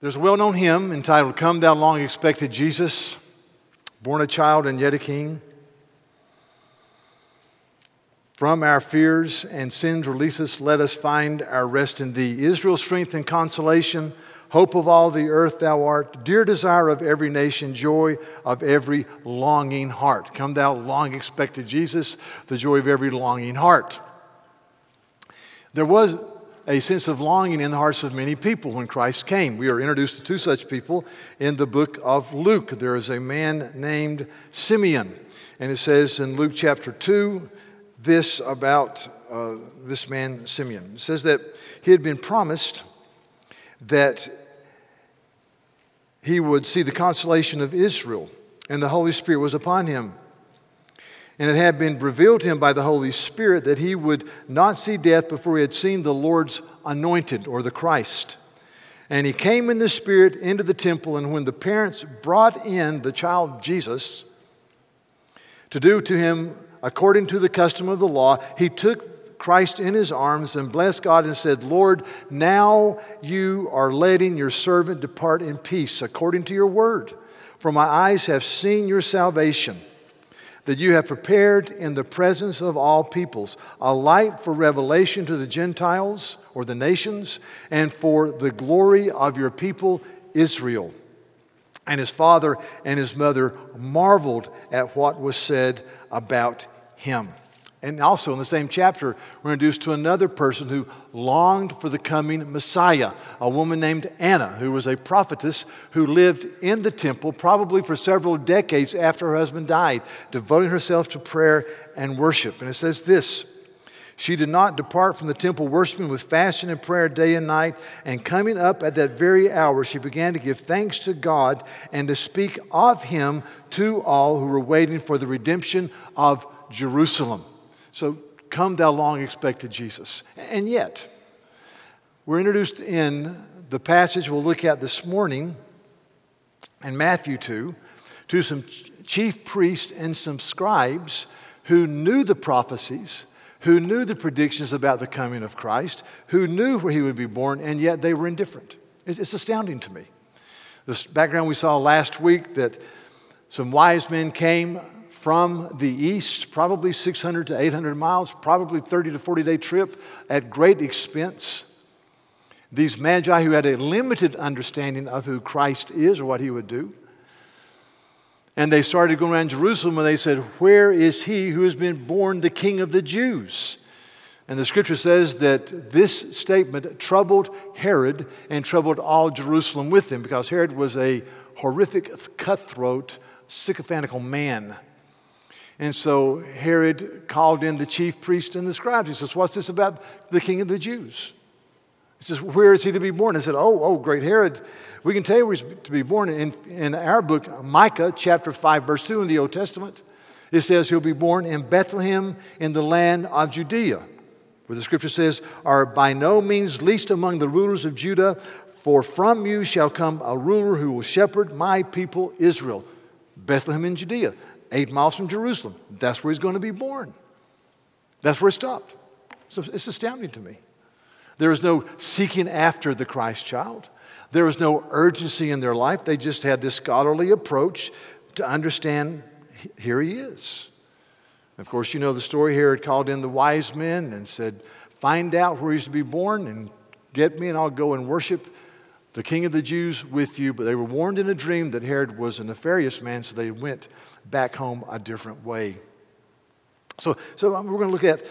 There's a well known hymn entitled, Come Thou Long Expected Jesus, born a child and yet a king. From our fears and sins release us, let us find our rest in thee. Israel's strength and consolation, hope of all the earth thou art, dear desire of every nation, joy of every longing heart. Come thou long expected Jesus, the joy of every longing heart. There was a sense of longing in the hearts of many people when Christ came. We are introduced to two such people in the book of Luke. There is a man named Simeon, and it says in Luke chapter 2 this about uh, this man Simeon. It says that he had been promised that he would see the consolation of Israel, and the Holy Spirit was upon him. And it had been revealed to him by the Holy Spirit that he would not see death before he had seen the Lord's anointed or the Christ. And he came in the Spirit into the temple, and when the parents brought in the child Jesus to do to him according to the custom of the law, he took Christ in his arms and blessed God and said, Lord, now you are letting your servant depart in peace according to your word. For my eyes have seen your salvation that you have prepared in the presence of all peoples a light for revelation to the Gentiles or the nations, and for the glory of your people Israel. And his father and his mother marveled at what was said about him. And also in the same chapter, we're introduced to another person who longed for the coming Messiah, a woman named Anna, who was a prophetess who lived in the temple probably for several decades after her husband died, devoting herself to prayer and worship. And it says this She did not depart from the temple, worshiping with fasting and prayer day and night. And coming up at that very hour, she began to give thanks to God and to speak of him to all who were waiting for the redemption of Jerusalem. So, come, thou long expected Jesus. And yet, we're introduced in the passage we'll look at this morning in Matthew 2 to some chief priests and some scribes who knew the prophecies, who knew the predictions about the coming of Christ, who knew where he would be born, and yet they were indifferent. It's, it's astounding to me. The background we saw last week that some wise men came from the east, probably 600 to 800 miles, probably 30 to 40 day trip at great expense. These magi who had a limited understanding of who Christ is or what he would do. And they started going around Jerusalem and they said, Where is he who has been born the king of the Jews? And the scripture says that this statement troubled Herod and troubled all Jerusalem with him because Herod was a horrific, cutthroat, sycophantable man. And so Herod called in the chief priest and the scribes. He says, What's this about the king of the Jews? He says, Where is he to be born? I said, Oh, oh, great Herod. We can tell you where he's to be born. In, in our book, Micah chapter 5, verse 2 in the Old Testament, it says he'll be born in Bethlehem in the land of Judea, where the scripture says, Are by no means least among the rulers of Judah, for from you shall come a ruler who will shepherd my people Israel. Bethlehem in Judea eight miles from Jerusalem. That's where he's going to be born. That's where it stopped. So it's astounding to me. There is no seeking after the Christ child. There was no urgency in their life. They just had this scholarly approach to understand here he is. Of course, you know the story here. It called in the wise men and said, Find out where he's to be born and get me, and I'll go and worship the king of the Jews with you. But they were warned in a dream that Herod was a nefarious man, so they went back home a different way. So, so we're going to look at uh,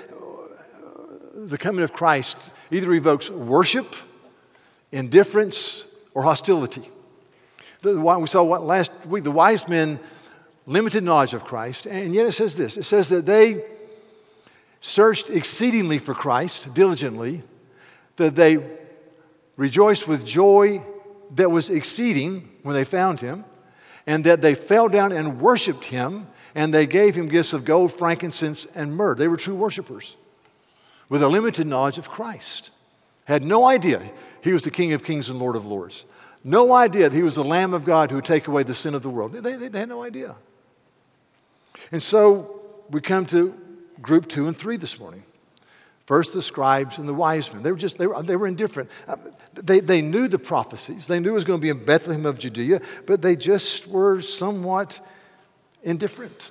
the coming of Christ either evokes worship, indifference, or hostility. The, we saw what last week the wise men limited knowledge of Christ, and yet it says this it says that they searched exceedingly for Christ diligently, that they rejoiced with joy that was exceeding when they found him, and that they fell down and worshiped him, and they gave him gifts of gold, frankincense, and myrrh. They were true worshipers with a limited knowledge of Christ. Had no idea he was the King of kings and Lord of lords. No idea that he was the Lamb of God who would take away the sin of the world. They, they, they had no idea. And so we come to group two and three this morning. First, the scribes and the wise men. They were just, they were, they were indifferent. Uh, they, they knew the prophecies. They knew it was going to be in Bethlehem of Judea, but they just were somewhat indifferent.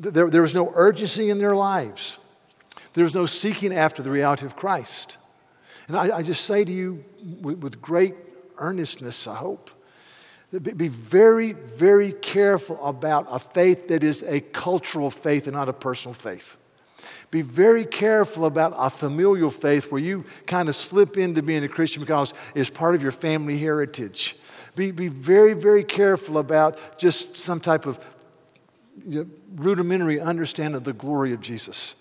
There, there was no urgency in their lives. There was no seeking after the reality of Christ. And I, I just say to you with, with great earnestness, I hope, be very, very careful about a faith that is a cultural faith and not a personal faith. Be very careful about a familial faith where you kind of slip into being a Christian because it's part of your family heritage. Be, be very, very careful about just some type of you know, rudimentary understanding of the glory of Jesus.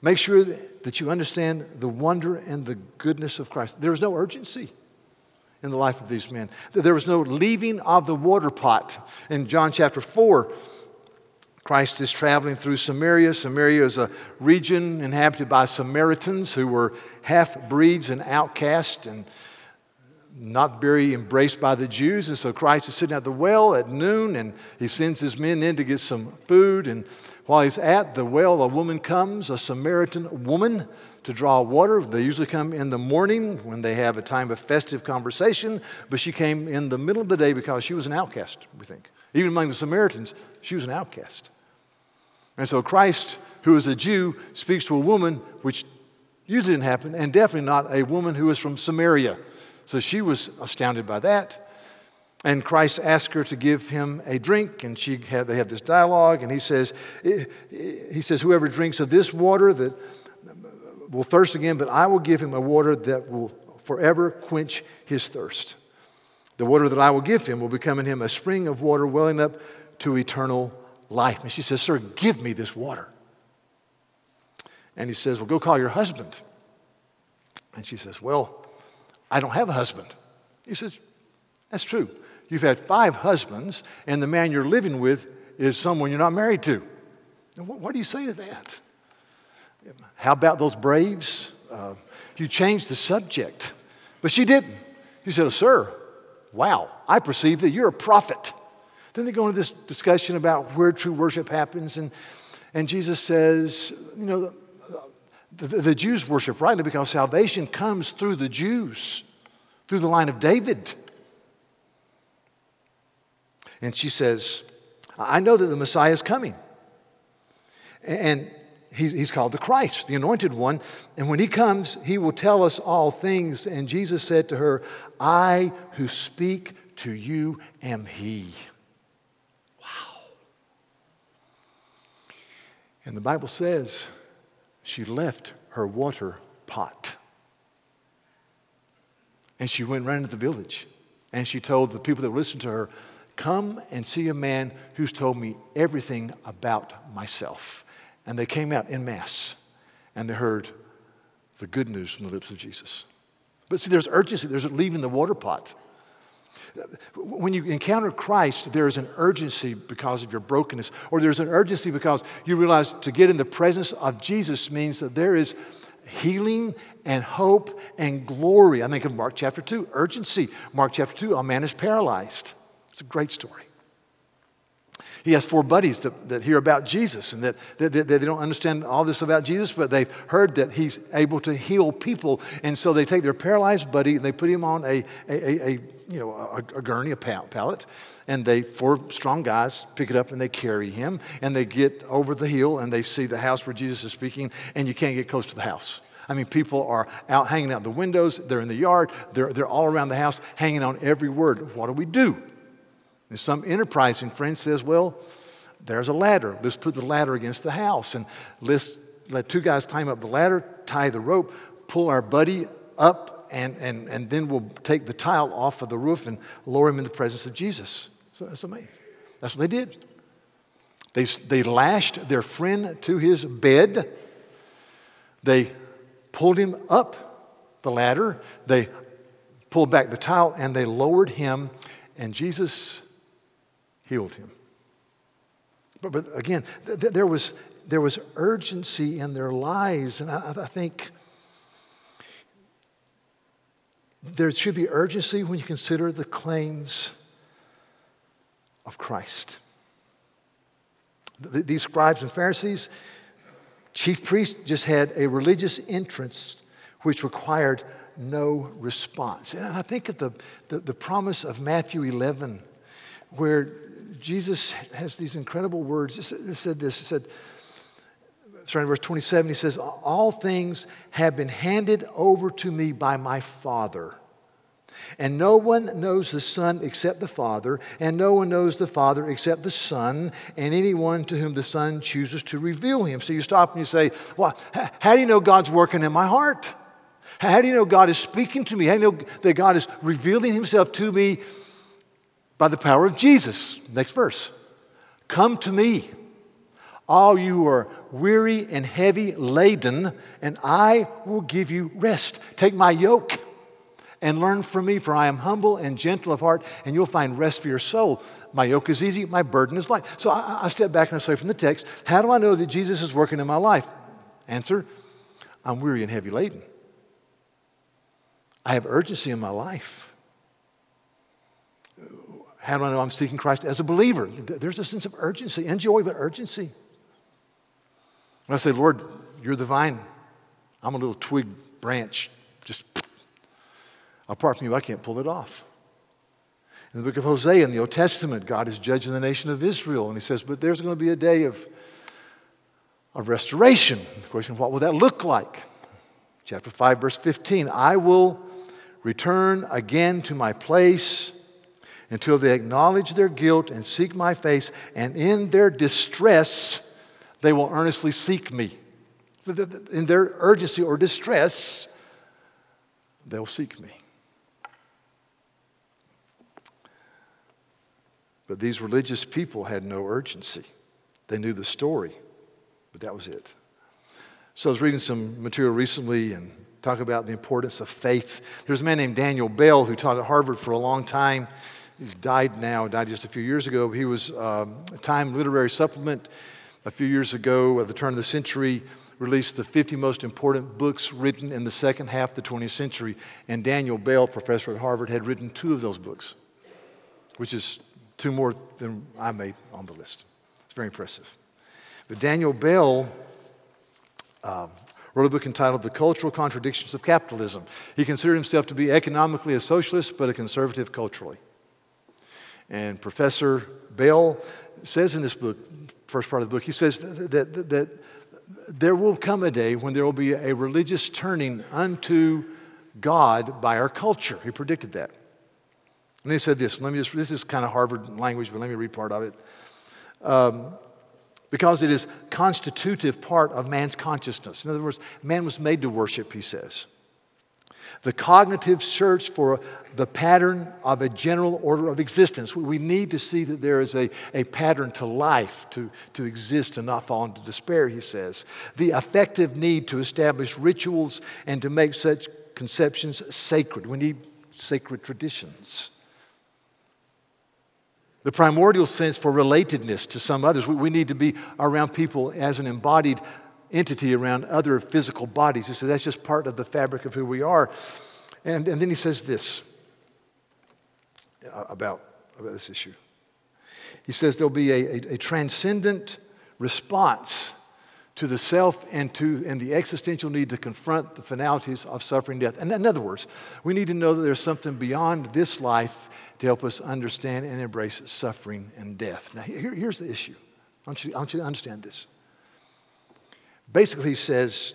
Make sure that you understand the wonder and the goodness of Christ. There is no urgency in the life of these men. There was no leaving of the water pot. In John chapter 4, Christ is traveling through Samaria. Samaria is a region inhabited by Samaritans who were half breeds and outcasts and not very embraced by the Jews. And so Christ is sitting at the well at noon and he sends his men in to get some food. And while he's at the well, a woman comes, a Samaritan woman to draw water. They usually come in the morning when they have a time of festive conversation, but she came in the middle of the day because she was an outcast, we think. Even among the Samaritans, she was an outcast. And so Christ, who is a Jew, speaks to a woman, which usually didn't happen, and definitely not a woman who is from Samaria. So she was astounded by that. And Christ asked her to give him a drink, and she had, they have this dialogue, and he says, he says, Whoever drinks of this water that will thirst again, but I will give him a water that will forever quench his thirst. The water that I will give him will become in him a spring of water welling up to eternal life. And she says, Sir, give me this water. And he says, Well, go call your husband. And she says, Well, I don't have a husband. He says, That's true. You've had five husbands, and the man you're living with is someone you're not married to. What, what do you say to that? How about those braves? Uh, you changed the subject. But she didn't. She said, Sir, wow, I perceive that you're a prophet. Then they go into this discussion about where true worship happens. And, and Jesus says, You know, the, the, Jews worship rightly because salvation comes through the Jews, through the line of David. And she says, I know that the Messiah is coming. And he's called the Christ, the anointed one. And when he comes, he will tell us all things. And Jesus said to her, I who speak to you am he. Wow. And the Bible says she left her water pot. And she went right into the village. And she told the people that listened to her, Come and see a man who's told me everything about myself. And they came out in mass and they heard the good news from the lips of Jesus. But see, there's urgency, there's leaving the water pot. When you encounter Christ, there is an urgency because of your brokenness, or there's an urgency because you realize to get in the presence of Jesus means that there is healing and hope and glory. I think of Mark chapter 2, urgency. Mark chapter 2, a man is paralyzed. It's a great story. He has four buddies that, that hear about Jesus and that, that, that, they don't understand all this about Jesus, but they've heard that he's able to heal people. And so they take their paralyzed buddy and they put him on a, a, a, you know, a, a gurney, a pallet, and they, four strong guys, pick it up and they carry him. And they get over the hill and they see the house where Jesus is speaking, and you can't get close to the house. I mean, people are out hanging out the windows, they're in the yard, they're, they're all around the house, hanging on every word. What do we do? And some enterprising friend says, Well, there's a ladder. Let's put the ladder against the house and let's let two guys climb up the ladder, tie the rope, pull our buddy up, and, and, and then we'll take the tile off of the roof and lower him in the presence of Jesus. So that's amazing. That's what they did. They, they lashed their friend to his bed. They pulled him up the ladder. They pulled back the tile and they lowered him. And Jesus healed him. But, but again, th- th- there, was, there was urgency in their lives, and I, I think there should be urgency when you consider the claims of Christ. These scribes and Pharisees, chief priest just had a religious interest which required no response. And I think of the, the, the promise of Matthew 11, where Jesus has these incredible words. It said this, it said, starting verse 27, he says, All things have been handed over to me by my Father. And no one knows the Son except the Father, and no one knows the Father except the Son, and anyone to whom the Son chooses to reveal him. So you stop and you say, Well, how do you know God's working in my heart? How do you know God is speaking to me? How do you know that God is revealing himself to me by the power of Jesus? Next verse. Come to me, all you who are weary and heavy laden, and I will give you rest. Take my yoke and learn from me, for I am humble and gentle of heart, and you'll find rest for your soul. My yoke is easy, my burden is light. So I, I step back and I say from the text, how do I know that Jesus is working in my life? Answer, I'm weary and heavy laden. I have urgency in my life. How do I know I'm seeking Christ as a believer? There's a sense of urgency and joy, but urgency. When I say, Lord, you're the vine, I'm a little twig branch, just apart from you, I can't pull it off. In the book of Hosea in the Old Testament, God is judging the nation of Israel, and He says, But there's going to be a day of, of restoration. The question, is, what will that look like? Chapter 5, verse 15 I will return again to my place until they acknowledge their guilt and seek my face, and in their distress, they will earnestly seek me. In their urgency or distress, they'll seek me. But these religious people had no urgency. They knew the story, but that was it. So I was reading some material recently and talking about the importance of faith. There's a man named Daniel Bell who taught at Harvard for a long time. He's died now, died just a few years ago. He was um, a Time literary supplement a few years ago at the turn of the century released the 50 most important books written in the second half of the 20th century. And Daniel Bell, professor at Harvard, had written two of those books, which is two more than I made on the list. It's very impressive. But Daniel Bell um, wrote a book entitled The Cultural Contradictions of Capitalism. He considered himself to be economically a socialist, but a conservative culturally. And Professor Bell says in this book, first part of the book, he says that, that, that there will come a day when there will be a religious turning unto God by our culture. He predicted that. And he said this. Let me just, this is kind of Harvard language, but let me read part of it. Um, because it is constitutive part of man's consciousness. In other words, man was made to worship, he says. The cognitive search for the pattern of a general order of existence. We need to see that there is a, a pattern to life, to, to exist and not fall into despair, he says. The affective need to establish rituals and to make such conceptions sacred. We need sacred traditions the primordial sense for relatedness to some others. We, we, need to be around people as an embodied entity around other physical bodies. He says that's just part of the fabric of who we are. And, and then he says this about, about this issue. He says there'll be a, a, a transcendent response to the self and to and the existential need to confront the finalities of suffering death. And in other words, we need to know that there's something beyond this life to help us understand and embrace suffering and death. Now, here, here's the issue. I want, you, I want you to understand this. Basically, says,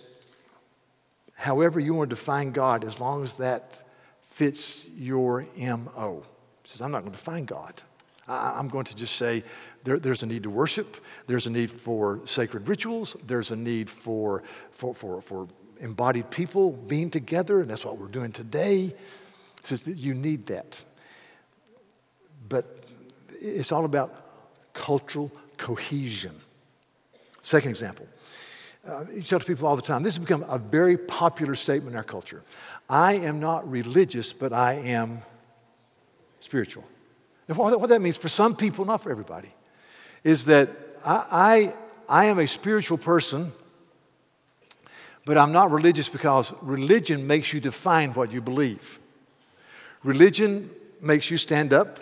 however you want to define God, as long as that fits your MO. He says, I'm not going to define God. I, am going to just say there, there's a need to worship, there's a need for sacred rituals, there's a need for, for, for, for embodied people being together, and that's what we're doing today. He says you need that but it's all about cultural cohesion. Second example. Uh, you tell people all the time, this has become a very popular statement in our culture. I am not religious, but I am spiritual. Now, what that means for some people, not for everybody, is that I, I, I am a spiritual person, but I'm not religious because religion makes you define what you believe. Religion makes you stand up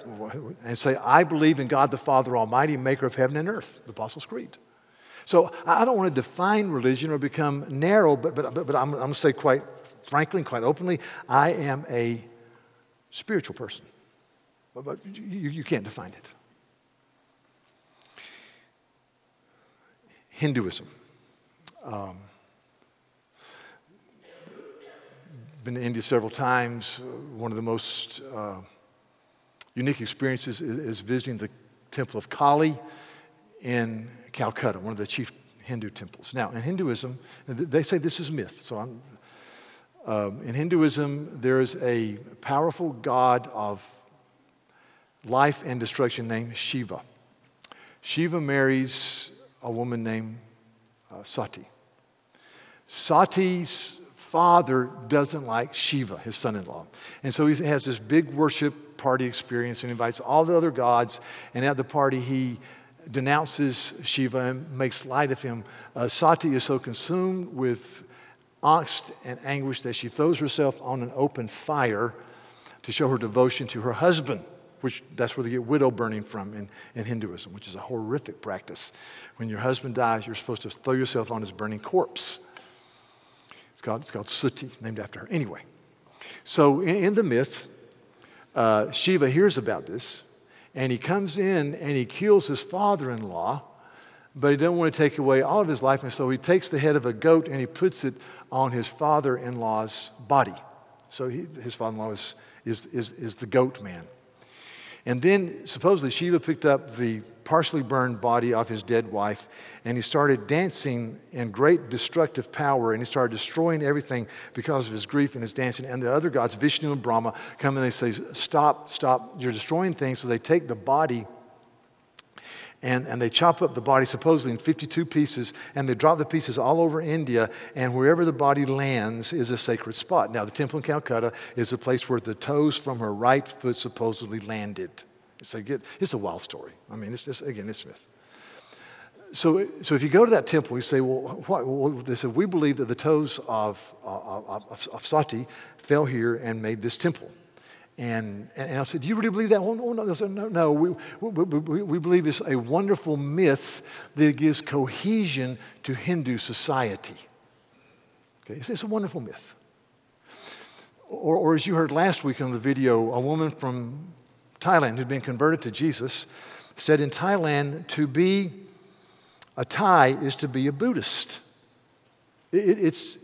and say, I believe in God the Father Almighty, maker of heaven and earth, the Apostles' Creed. So I don't want to define religion or become narrow, but, but, but, I'm, I'm going to say quite frankly and quite openly I am a spiritual person. But, but you, you can't define it. Hinduism. Um, been to India several times. One of the most uh, unique experiences is, is, visiting the temple of Kali in Calcutta, one of the chief Hindu temples. Now, in Hinduism, they say this is myth, so I'm. Um, in Hinduism, there is a powerful god of life and destruction named Shiva. Shiva marries a woman named uh, Sati. Sati's father doesn't like Shiva, his son in law. And so he has this big worship party experience and invites all the other gods. And at the party, he denounces Shiva and makes light of him. Uh, Sati is so consumed with angst and anguish that she throws herself on an open fire to show her devotion to her husband which that's where they get widow burning from in, in Hinduism, which is a horrific practice. When your husband dies, you're supposed to throw yourself on his burning corpse. It's called, it's called Sati, named after her. Anyway, so in, in the myth, uh, Shiva hears about this, and he comes in and he kills his father in law, but he doesn't want to take away all of his life, and so he takes the head of a goat and he puts it on his father in law's body. So he, his father in law is, is, is, is the goat man. And then supposedly Shiva picked up the partially burned body of his dead wife and he started dancing in great destructive power and he started destroying everything because of his grief and his dancing. And the other gods, Vishnu and Brahma, come and they say, Stop, stop, you're destroying things. So they take the body and, and they chop up the body supposedly in 52 pieces and they drop the pieces all over India and wherever the body lands is a sacred spot. Now, the temple in Calcutta is a place where the toes from her right foot supposedly landed. It's a, it's a wild story. I mean, it's just, again, it's myth. So, so if you go to that temple, you say, well, what? Well, they said, we believe that the toes of, of, of, of Sati fell here and made this temple. And, and I said, Do you really believe that? Oh, no, no. No, we, we, we believe it's a wonderful myth that gives cohesion to Hindu society. Okay, it's, it's a wonderful myth. Or, or as you heard last week on the video, a woman from Thailand who'd been converted to Jesus said in Thailand, to be a Thai is to be a Buddhist. It, it's,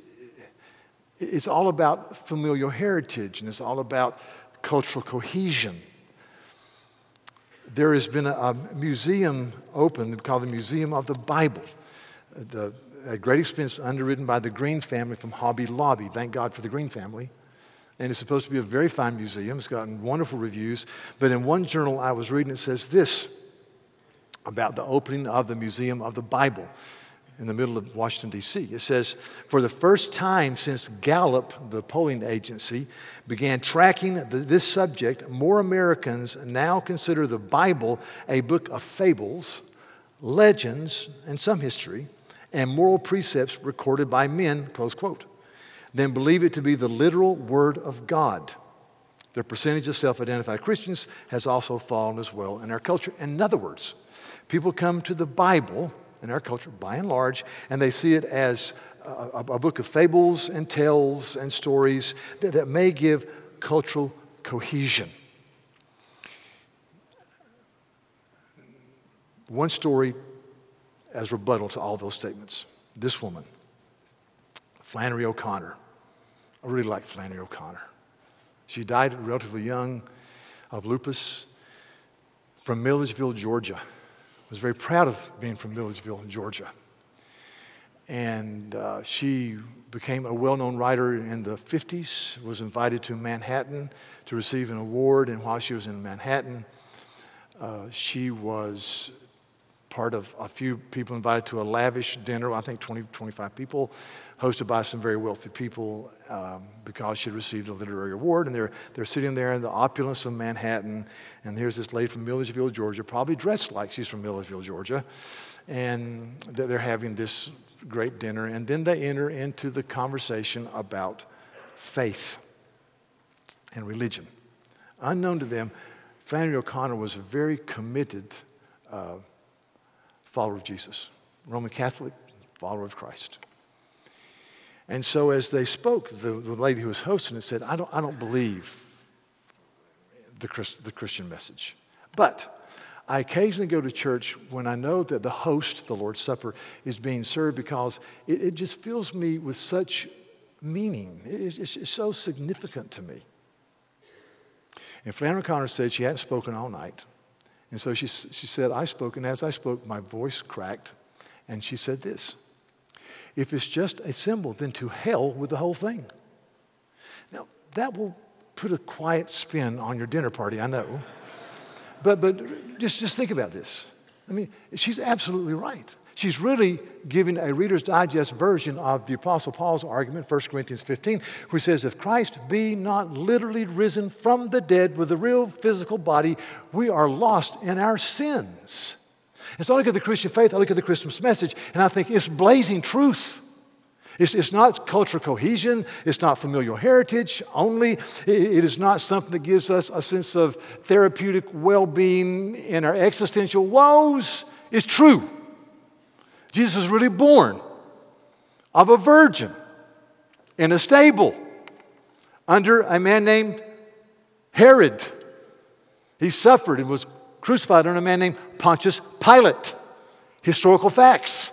it's all about familial heritage and it's all about cultural cohesion. There has been a, a museum opened called the Museum of the Bible. The, a great expense underwritten by the Green family from Hobby Lobby. Thank God for the Green family. And it's supposed to be a very fine museum. It's gotten wonderful reviews. But in one journal I was reading, it says this about the opening of the Museum of the Bible in the middle of Washington, D.C. It says, For the first time since Gallup, the polling agency, began tracking the, this subject, more Americans now consider the Bible a book of fables, legends, and some history, and moral precepts recorded by men, close quote, than believe it to be the literal Word of God. The percentage of self identified Christians has also fallen as well in our culture. In other words, people come to the Bible in our culture, by and large, and they see it as a, a book of fables and tales and stories that, that may give cultural cohesion. One story as rebuttal to all those statements. This woman, Flannery O'Connor. I really like Flannery O'Connor. She died relatively young of lupus from Milledgeville, Georgia was very proud of being from Milledgeville, Georgia. And uh, she became a well known writer in the 50s, was invited to Manhattan to receive an award. And while she was in Manhattan, uh, she was part of a few people invited to a lavish dinner, I think 20, 25 people, hosted by some very wealthy people um, because she received a literary award. And they're, they're sitting there in the opulence of Manhattan. And here's this lady from Millersville, Georgia, probably dressed like she's from Millersville, Georgia. And they're having this great dinner. And then they enter into the conversation about faith and religion. Unknown to them, Flannery O'Connor was very committed uh, follower of Jesus. Roman Catholic, follower of Christ. And so as they spoke, the, the lady who was hosting it said, I don't, I don't believe the, Christ, the Christian message. But I occasionally go to church when I know that the host, the Lord's Supper, is being served because it, it just fills me with such meaning. It, it's, it's so significant to me. And Flannery O'Connor said she hadn't spoken all night. And so she, she said, I spoke, and as I spoke, my voice cracked. And she said this If it's just a symbol, then to hell with the whole thing. Now, that will put a quiet spin on your dinner party, I know. But, but just, just think about this. I mean, she's absolutely right. She's really giving a Reader's Digest version of the Apostle Paul's argument, 1 Corinthians 15, who says, If Christ be not literally risen from the dead with a real physical body, we are lost in our sins. And so I look at the Christian faith, I look at the Christmas message, and I think it's blazing truth. It's, it's not cultural cohesion. It's not familial heritage only. It, it is not something that gives us a sense of therapeutic well being in our existential woes. It's true. Jesus was really born of a virgin in a stable under a man named Herod. He suffered and was crucified under a man named Pontius Pilate. Historical facts.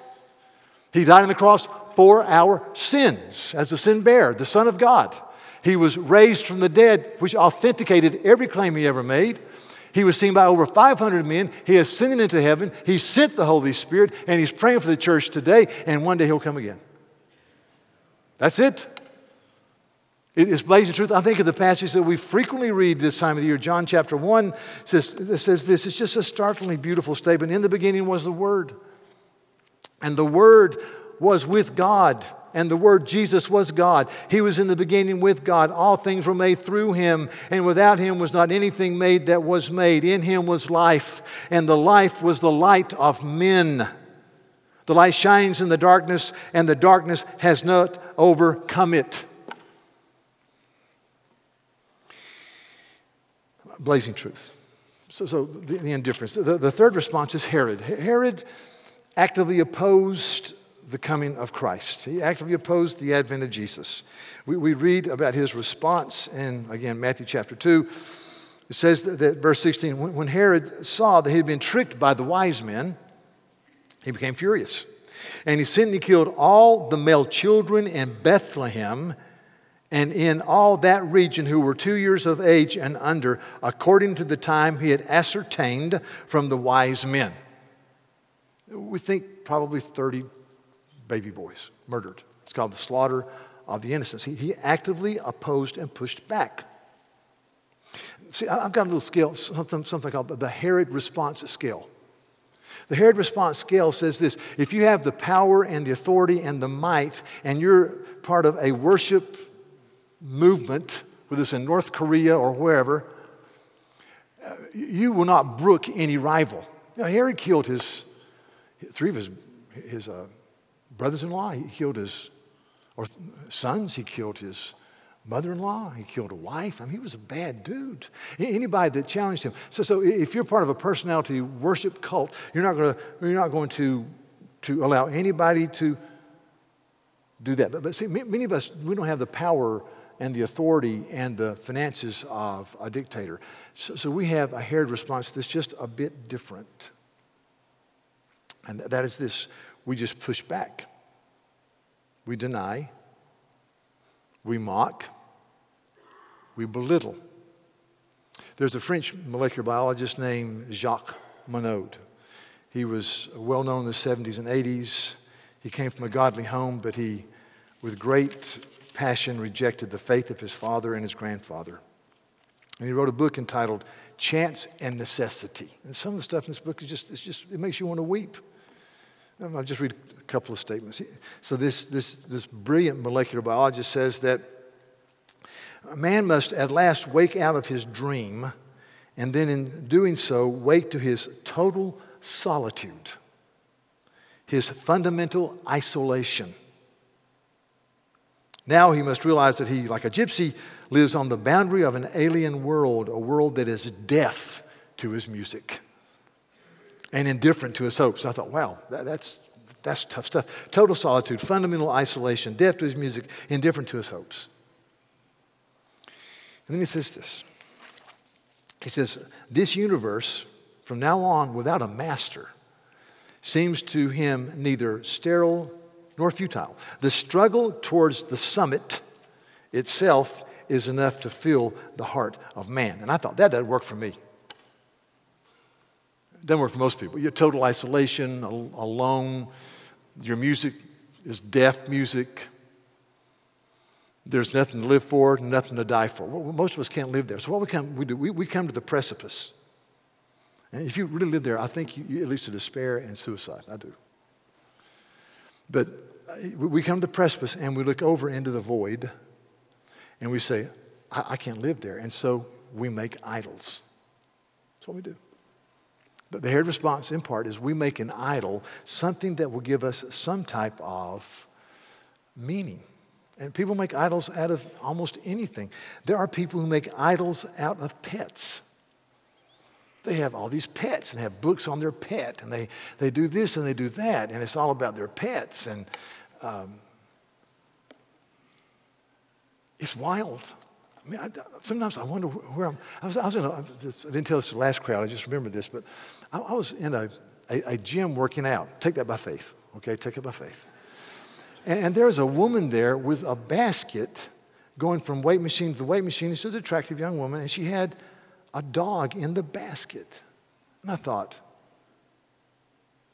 He died on the cross for our sins as the sin bearer, the Son of God. He was raised from the dead, which authenticated every claim he ever made. He was seen by over 500 men. He ascended into heaven. He sent the Holy Spirit, and he's praying for the church today, and one day he'll come again. That's it. It's blazing truth. I think of the passage that we frequently read this time of the year. John chapter 1 says, says this. It's just a startlingly beautiful statement. In the beginning was the Word, and the Word was with God, and the Word Jesus was God. He was in the beginning with God. All things were made through Him, and without Him was not anything made that was made. In Him was life, and the life was the light of men. The light shines in the darkness, and the darkness has not overcome it. Blazing truth. So, so the, the indifference. The, the third response is Herod. Herod actively opposed the coming of Christ. He actively opposed the advent of Jesus. We, we read about his response in, again, Matthew chapter 2. It says that, that verse 16, when, when Herod saw that he had been tricked by the wise men, he became furious. And he sent and killed all the male children in Bethlehem and in all that region who were two years of age and under, according to the time he had ascertained from the wise men. We think probably 30 baby boys murdered. It's called the slaughter of the innocents. He, he actively opposed and pushed back. See, I've got a little scale, something, something called the Herod response scale. The Herod response scale says this if you have the power and the authority and the might, and you're part of a worship movement, whether it's in North Korea or wherever, you will not brook any rival. Now, Herod killed his, three of his, his uh, brothers in law, he killed his or sons, he killed his mother in law, he killed a wife. I mean, he was a bad dude. Anybody that challenged him. So, so if you're part of a personality worship cult, you're not, gonna, you're not going to, to allow anybody to do that. But, but see, many of us, we don't have the power and the authority and the finances of a dictator. So, so we have a Herod response that's just a bit different. And that is this we just push back. We deny. We mock. We belittle. There's a French molecular biologist named Jacques Monod. He was well known in the 70s and 80s. He came from a godly home, but he, with great passion, rejected the faith of his father and his grandfather. And he wrote a book entitled Chance and Necessity. And some of the stuff in this book is just, just it makes you want to weep. Um, I'll just read a couple of statements. So, this, this, this brilliant molecular biologist says that a man must at last wake out of his dream, and then in doing so, wake to his total solitude, his fundamental isolation. Now he must realize that he, like a gypsy, lives on the boundary of an alien world, a world that is deaf to his music and indifferent to his hopes. I thought, wow, that, that's, That's tough stuff. Total solitude, fundamental isolation, deaf to his music, indifferent to his hopes. And then he says this He says, This universe, from now on, without a master, seems to him neither sterile nor futile. The struggle towards the summit itself is enough to fill the heart of man. And I thought that doesn't work for me. Doesn't work for most people. You're total isolation, alone. Your music is deaf music. There's nothing to live for, nothing to die for. Well, most of us can't live there. So what we come, we do, we, we come to the precipice. And if you really live there, I think you, you at least to despair and suicide. I do. But uh, we come to the precipice and we look over into the void and we say, I, I can't live there. And so we make idols. That's what we do. But the Herod response, in part, is we make an idol something that will give us some type of meaning. And people make idols out of almost anything. There are people who make idols out of pets. They have all these pets and they have books on their pet, and they, they do this and they do that, and it's all about their pets. And um, it's wild. I mean, I, sometimes I wonder where I'm. I, was, I, was in a, I didn't tell this to the last crowd, I just remember this, but I, I was in a, a, a gym working out. Take that by faith, okay? Take it by faith. And, and there's a woman there with a basket going from weight machine to weight machine. She's an attractive young woman, and she had a dog in the basket. And I thought,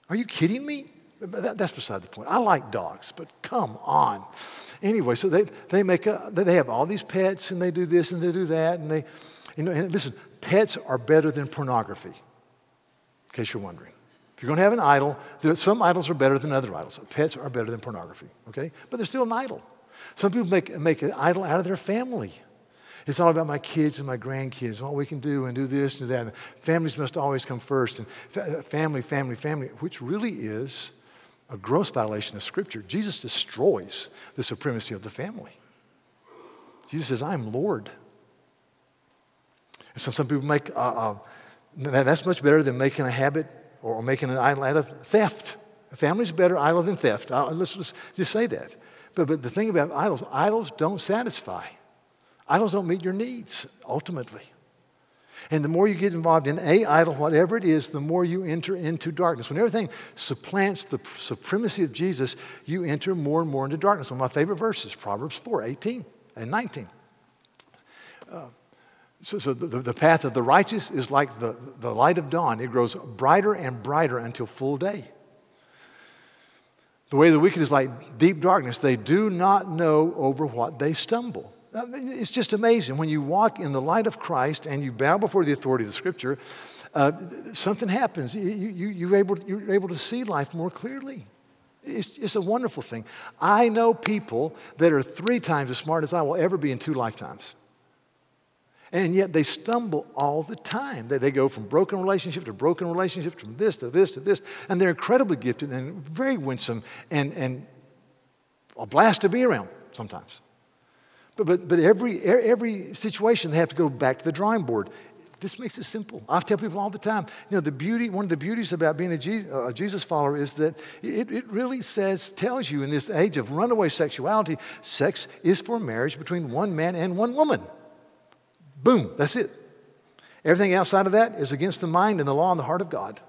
are you kidding me? That, that's beside the point. I like dogs, but come on. Anyway, so they, they make a, they have all these pets and they do this and they do that. And they, you know, and listen, pets are better than pornography, in case you're wondering. If you're going to have an idol, there, some idols are better than other idols. Pets are better than pornography, okay? But they're still an idol. Some people make, make an idol out of their family. It's all about my kids and my grandkids, what we can do and do this and do that. And families must always come first. And fa- family, family, family, which really is a gross violation of Scripture. Jesus destroys the supremacy of the family. Jesus says, I'm Lord. And so some people make, uh, uh, that's much better than making a habit or making an idol out of theft. A family's better idol than theft. Let's, let's just say that. But, but the thing about idols, idols don't satisfy. Idols don't meet your needs, ultimately. And the more you get involved in a idol, whatever it is, the more you enter into darkness. When everything supplants the supremacy of Jesus, you enter more and more into darkness. One of my favorite verses, Proverbs 4 18 and 19. Uh, so, so the, the path of the righteous is like the, the light of dawn, it grows brighter and brighter until full day. The way of the wicked is like deep darkness. They do not know over what they stumble. It's just amazing. When you walk in the light of Christ and you bow before the authority of the Scripture, uh, something happens. You, you, you're, able, you're able to see life more clearly. It's, it's a wonderful thing. I know people that are three times as smart as I will ever be in two lifetimes. And yet they stumble all the time. They, they go from broken relationship to broken relationship, from this to this to this. And they're incredibly gifted and very winsome and, and a blast to be around sometimes. But, but, but every, every situation, they have to go back to the drawing board. This makes it simple. I tell people all the time, you know, the beauty, one of the beauties about being a Jesus, a Jesus follower is that it, it really says, tells you in this age of runaway sexuality, sex is for marriage between one man and one woman. Boom, that's it. Everything outside of that is against the mind and the law and the heart of God.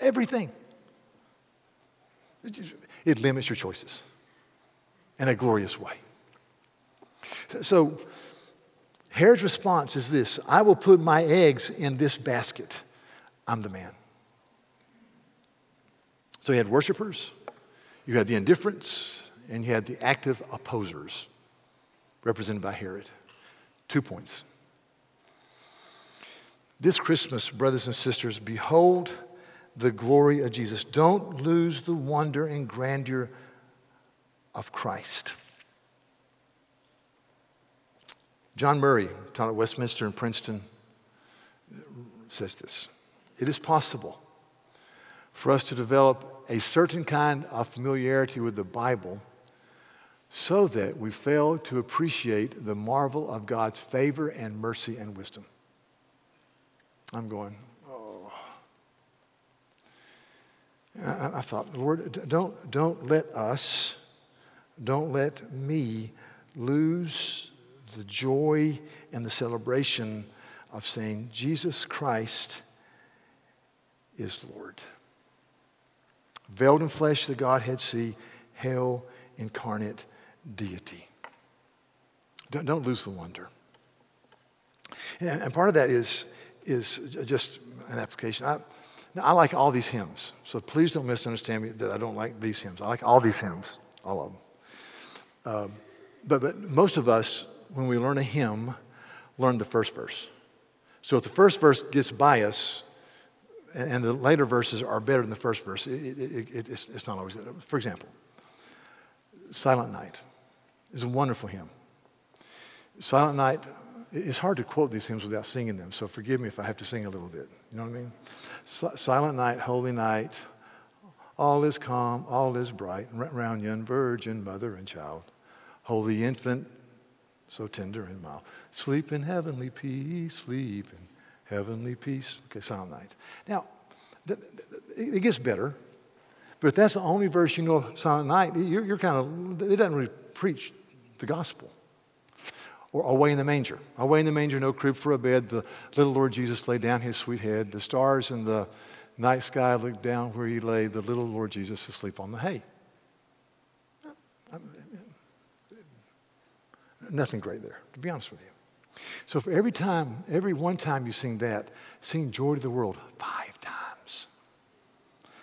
Everything. It limits your choices in a glorious way. So Herod's response is this I will put my eggs in this basket. I'm the man. So you had worshipers, you had the indifferents, and you had the active opposers, represented by Herod. Two points. This Christmas, brothers and sisters, behold the glory of Jesus. Don't lose the wonder and grandeur of Christ. John Murray, taught at Westminster and Princeton, says this It is possible for us to develop a certain kind of familiarity with the Bible so that we fail to appreciate the marvel of God's favor and mercy and wisdom. I'm going, oh. I, I thought, Lord, don't, don't let us, don't let me lose the joy and the celebration of saying, Jesus Christ is Lord. Veiled in flesh, the Godhead see, hail incarnate deity. Don't, don't lose the wonder. And, and part of that is, is just an application. I, I like all these hymns, so please don't misunderstand me that I don't like these hymns. I like all these hymns, all of them. Um, but, but most of us, when we learn a hymn, learn the first verse. So if the first verse gets by us, and the later verses are better than the first verse, it, it, it, it's, it's not always good. For example, Silent Night is a wonderful hymn. Silent Night, it's hard to quote these hymns without singing them, so forgive me if I have to sing a little bit. You know what I mean? Silent Night, Holy Night, all is calm, all is bright, round young virgin, mother and child. Holy infant, so tender and mild. Sleep in heavenly peace, sleep in heavenly peace. Okay, Silent Night. Now, it gets better, but if that's the only verse you know of Silent Night, you're, you're kind of, it doesn't really preach the gospel. Or away in the manger. Away in the manger, no crib for a bed. The little Lord Jesus laid down his sweet head. The stars in the night sky looked down where he lay. The little Lord Jesus asleep on the hay. Nothing great there, to be honest with you. So for every time, every one time you sing that, sing Joy to the World five times.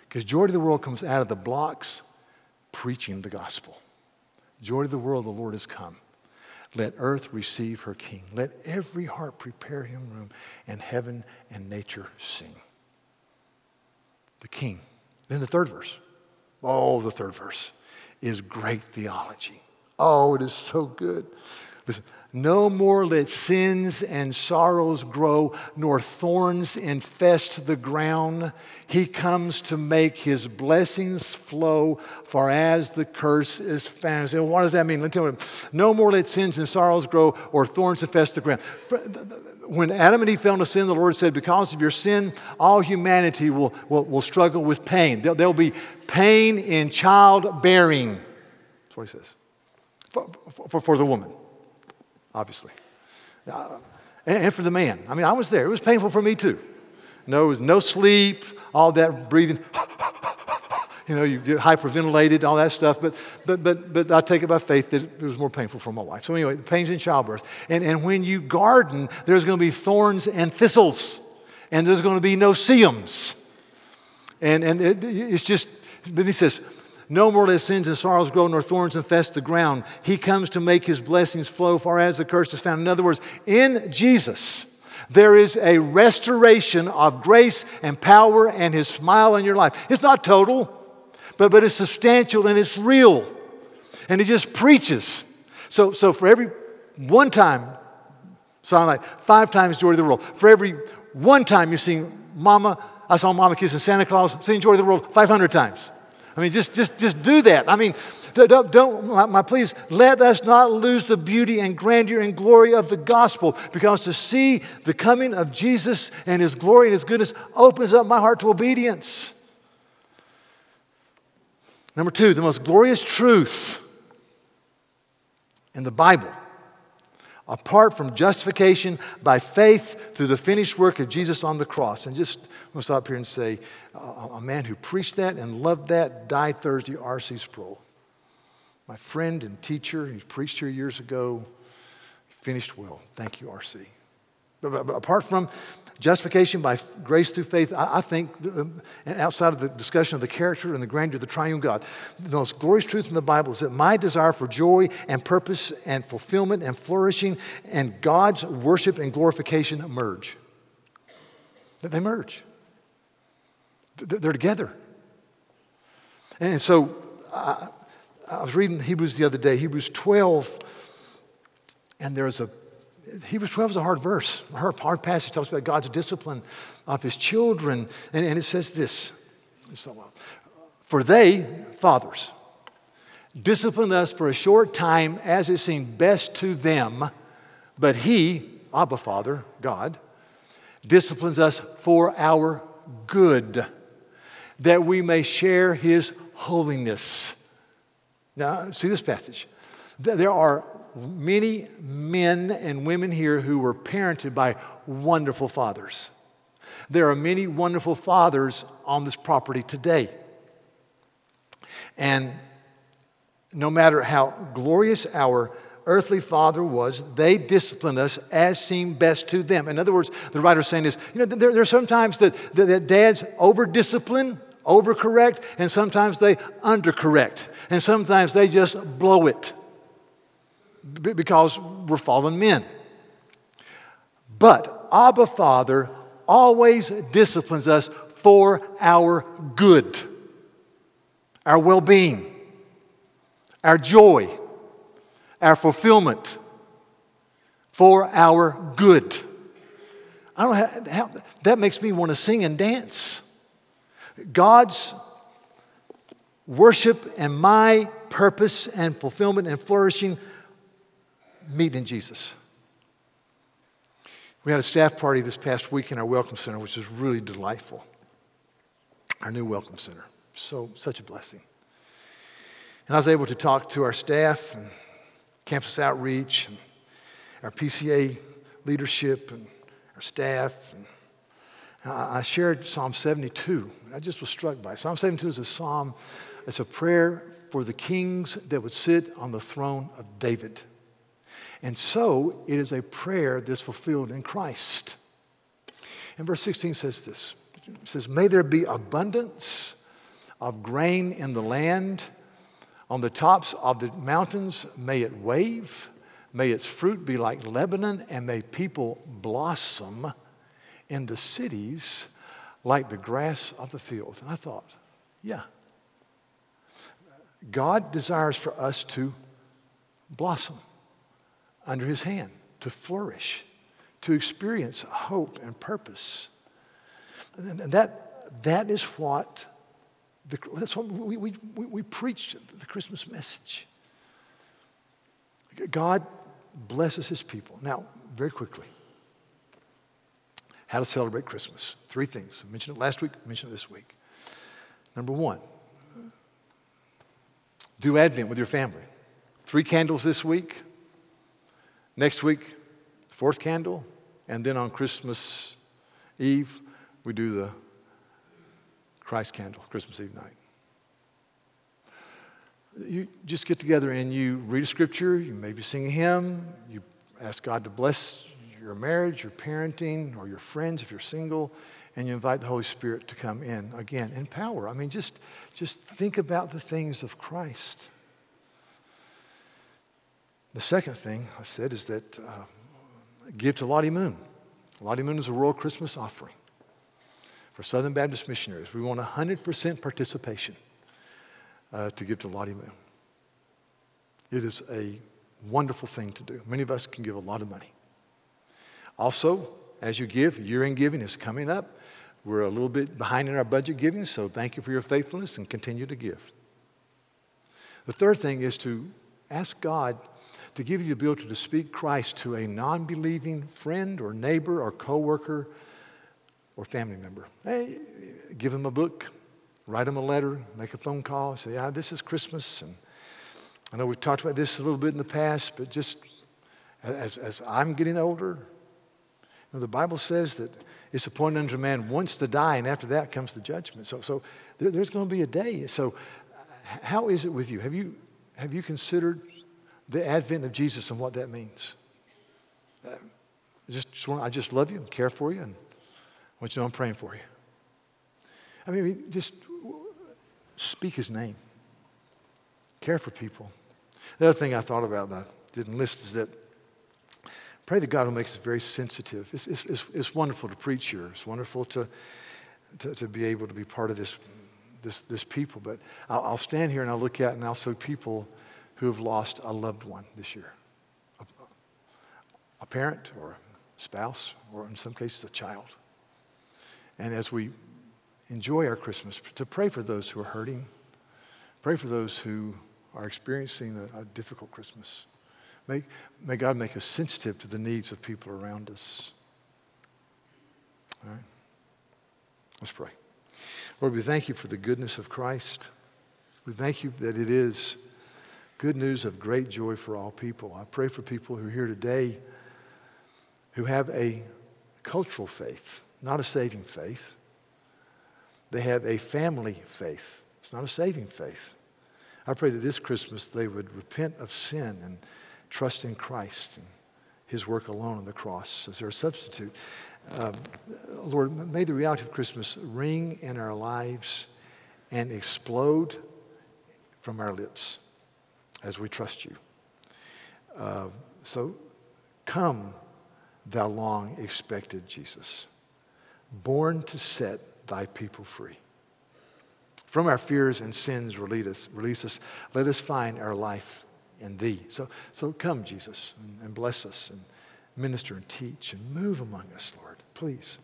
Because Joy to the World comes out of the blocks preaching the gospel. Joy to the world, the Lord has come. Let earth receive her king. Let every heart prepare him room, and heaven and nature sing. The king. Then the third verse. Oh, the third verse is great theology. Oh, it is so good. Listen, no more let sins and sorrows grow, nor thorns infest the ground. He comes to make his blessings flow, for as the curse is found. So what does that mean? Let me tell you. No more let sins and sorrows grow, or thorns infest the ground. When Adam and Eve fell into sin, the Lord said, Because of your sin, all humanity will, will, will struggle with pain. There, will be pain in childbearing. That's what he says. for, for, for the woman obviously. Uh, and, for the man. I mean, I was there. It was painful for me too. No, no sleep, all that breathing. you know, you get hyperventilated, all that stuff. But, but, but, but I take it by faith that it was more painful for my wife. So anyway, the pains in childbirth. And, and when you garden, there's going to be thorns and thistles. And there's going to be no-see-ums. And, and it, it's just, but he says, no more let sins and sorrows grow, nor thorns infest the ground. He comes to make his blessings flow far as the curse is found. In other words, in Jesus, there is a restoration of grace and power and his smile in your life. It's not total, but, but it's substantial and it's real. And he just preaches. So, so for every one time, sound like five times joy of the world. For every one time you sing Mama, I saw Mama kissing Santa Claus, sing joy of the world 500 times. I mean, just, just, just do that. I mean, don't, don't my, my, please, let us not lose the beauty and grandeur and glory of the gospel because to see the coming of Jesus and his glory and his goodness opens up my heart to obedience. Number two, the most glorious truth in the Bible apart from justification by faith through the finished work of Jesus on the cross. And just I'm stop here and say, uh, a man who preached that and loved that died Thursday, R.C. Sproul. My friend and teacher, he preached here years ago, finished well. Thank you, R.C. But, but, but apart from Justification by grace through faith, I, I think, uh, outside of the discussion of the character and the grandeur of the triune God, the most glorious truth in the Bible is that my desire for joy and purpose and fulfillment and flourishing and God's worship and glorification merge. That they merge, they're together. And so I, I was reading Hebrews the other day, Hebrews 12, and there's a Hebrews 12 is a hard verse, a hard, passage. Talks about God's discipline of his children. And, and it says this For they, fathers, discipline us for a short time as it seemed best to them, but he, Abba Father, God, disciplines us for our good, that we may share his holiness. Now, see this passage. There are many men and women here who were parented by wonderful fathers. There are many wonderful fathers on this property today. And no matter how glorious our earthly father was, they disciplined us as seemed best to them. In other words, the writer's saying is, you know, there, there are sometimes that, that, that dads over discipline, overcorrect, and sometimes they undercorrect. And sometimes they just blow it because we're fallen men. But Abba Father always disciplines us for our good, our well being, our joy, our fulfillment, for our good. I don't how, how that makes me want to sing and dance. God's worship and my purpose and fulfillment and flourishing meet in Jesus. We had a staff party this past week in our Welcome Center, which was really delightful. Our new Welcome Center. So, such a blessing. And I was able to talk to our staff and campus outreach and our PCA leadership and our staff. And I shared Psalm 72. I just was struck by it. Psalm 72 is a psalm, it's a prayer for the kings that would sit on the throne of David. And so it is a prayer that's fulfilled in Christ. And verse 16 says this it says, May there be abundance of grain in the land. On the tops of the mountains, may it wave. May its fruit be like Lebanon, and may people blossom in the cities like the grass of the fields. And I thought, yeah. God desires for us to blossom under his hand, to flourish, to experience hope and purpose. And that, that is what, the, that's what we, we, we, we preach the Christmas message. God blesses his people. Now, very quickly, how to celebrate Christmas. Three things. I mentioned it last week, I mentioned it this week. Number one, do Advent with your family. Three candles this week, Next week, fourth candle, and then on Christmas Eve, we do the Christ candle, Christmas Eve night. You just get together and you read a scripture, you maybe sing a hymn, you ask God to bless your marriage, your parenting, or your friends if you're single, and you invite the Holy Spirit to come in again in power. I mean, just, just think about the things of Christ. The second thing I said is that uh, give to Lottie Moon. Lottie Moon is a rural Christmas offering for Southern Baptist missionaries. We want 100% participation uh, to give to Lottie Moon. It is a wonderful thing to do. Many of us can give a lot of money. Also, as you give, year end giving is coming up. We're a little bit behind in our budget giving, so thank you for your faithfulness and continue to give. The third thing is to ask God to give you the ability to speak Christ to a non believing friend or neighbor or coworker or family member. Hey, give them a book, write them a letter, make a phone call, say, yeah, this is Christmas. And I know we've talked about this a little bit in the past, but just as, as I'm getting older, you know, the Bible says that it's appointed unto man once to die, and after that comes the judgment. So, so there, there's going to be a day. So, how is it with you? Have you, have you considered the advent of Jesus and what that means. Just, just want, I just love you and care for you, and I want you to know I'm praying for you. I mean, just speak his name, care for people. The other thing I thought about that I didn't list is that pray that God will make us very sensitive. It's, it's, it's, it's wonderful to preach here, it's wonderful to, to, to, be able to be part of this, this, this people, but I'll, I'll stand here and I'll look at and I'll see people who have lost a loved one this year a, a parent or a spouse, or in some cases, a child. And as we enjoy our Christmas, to pray for those who are hurting, pray for those who are experiencing a, a difficult Christmas. May, may God make us sensitive to the needs of people around us. All right? Let's pray. Lord, we thank you for the goodness of Christ. We thank you that it is good news of great joy for all people. I pray for people who are here today who have a cultural faith, not a saving faith. They have a family faith. It's not a saving faith. I pray that this Christmas they would repent of sin and trust in Christ and his work alone on the cross as their substitute. Um, Lord, may the reality of Christmas ring in our lives and explode from our lips as we trust you. Uh, so come, thou long expected Jesus, born to set thy people free. From our fears and sins, release us. Release us. Let us find our life in thee. So, so come, Jesus, and, and bless us and minister and teach and move among us, Lord. Please,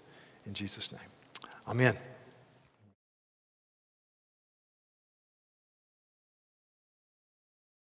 in Jesus' name. Amen.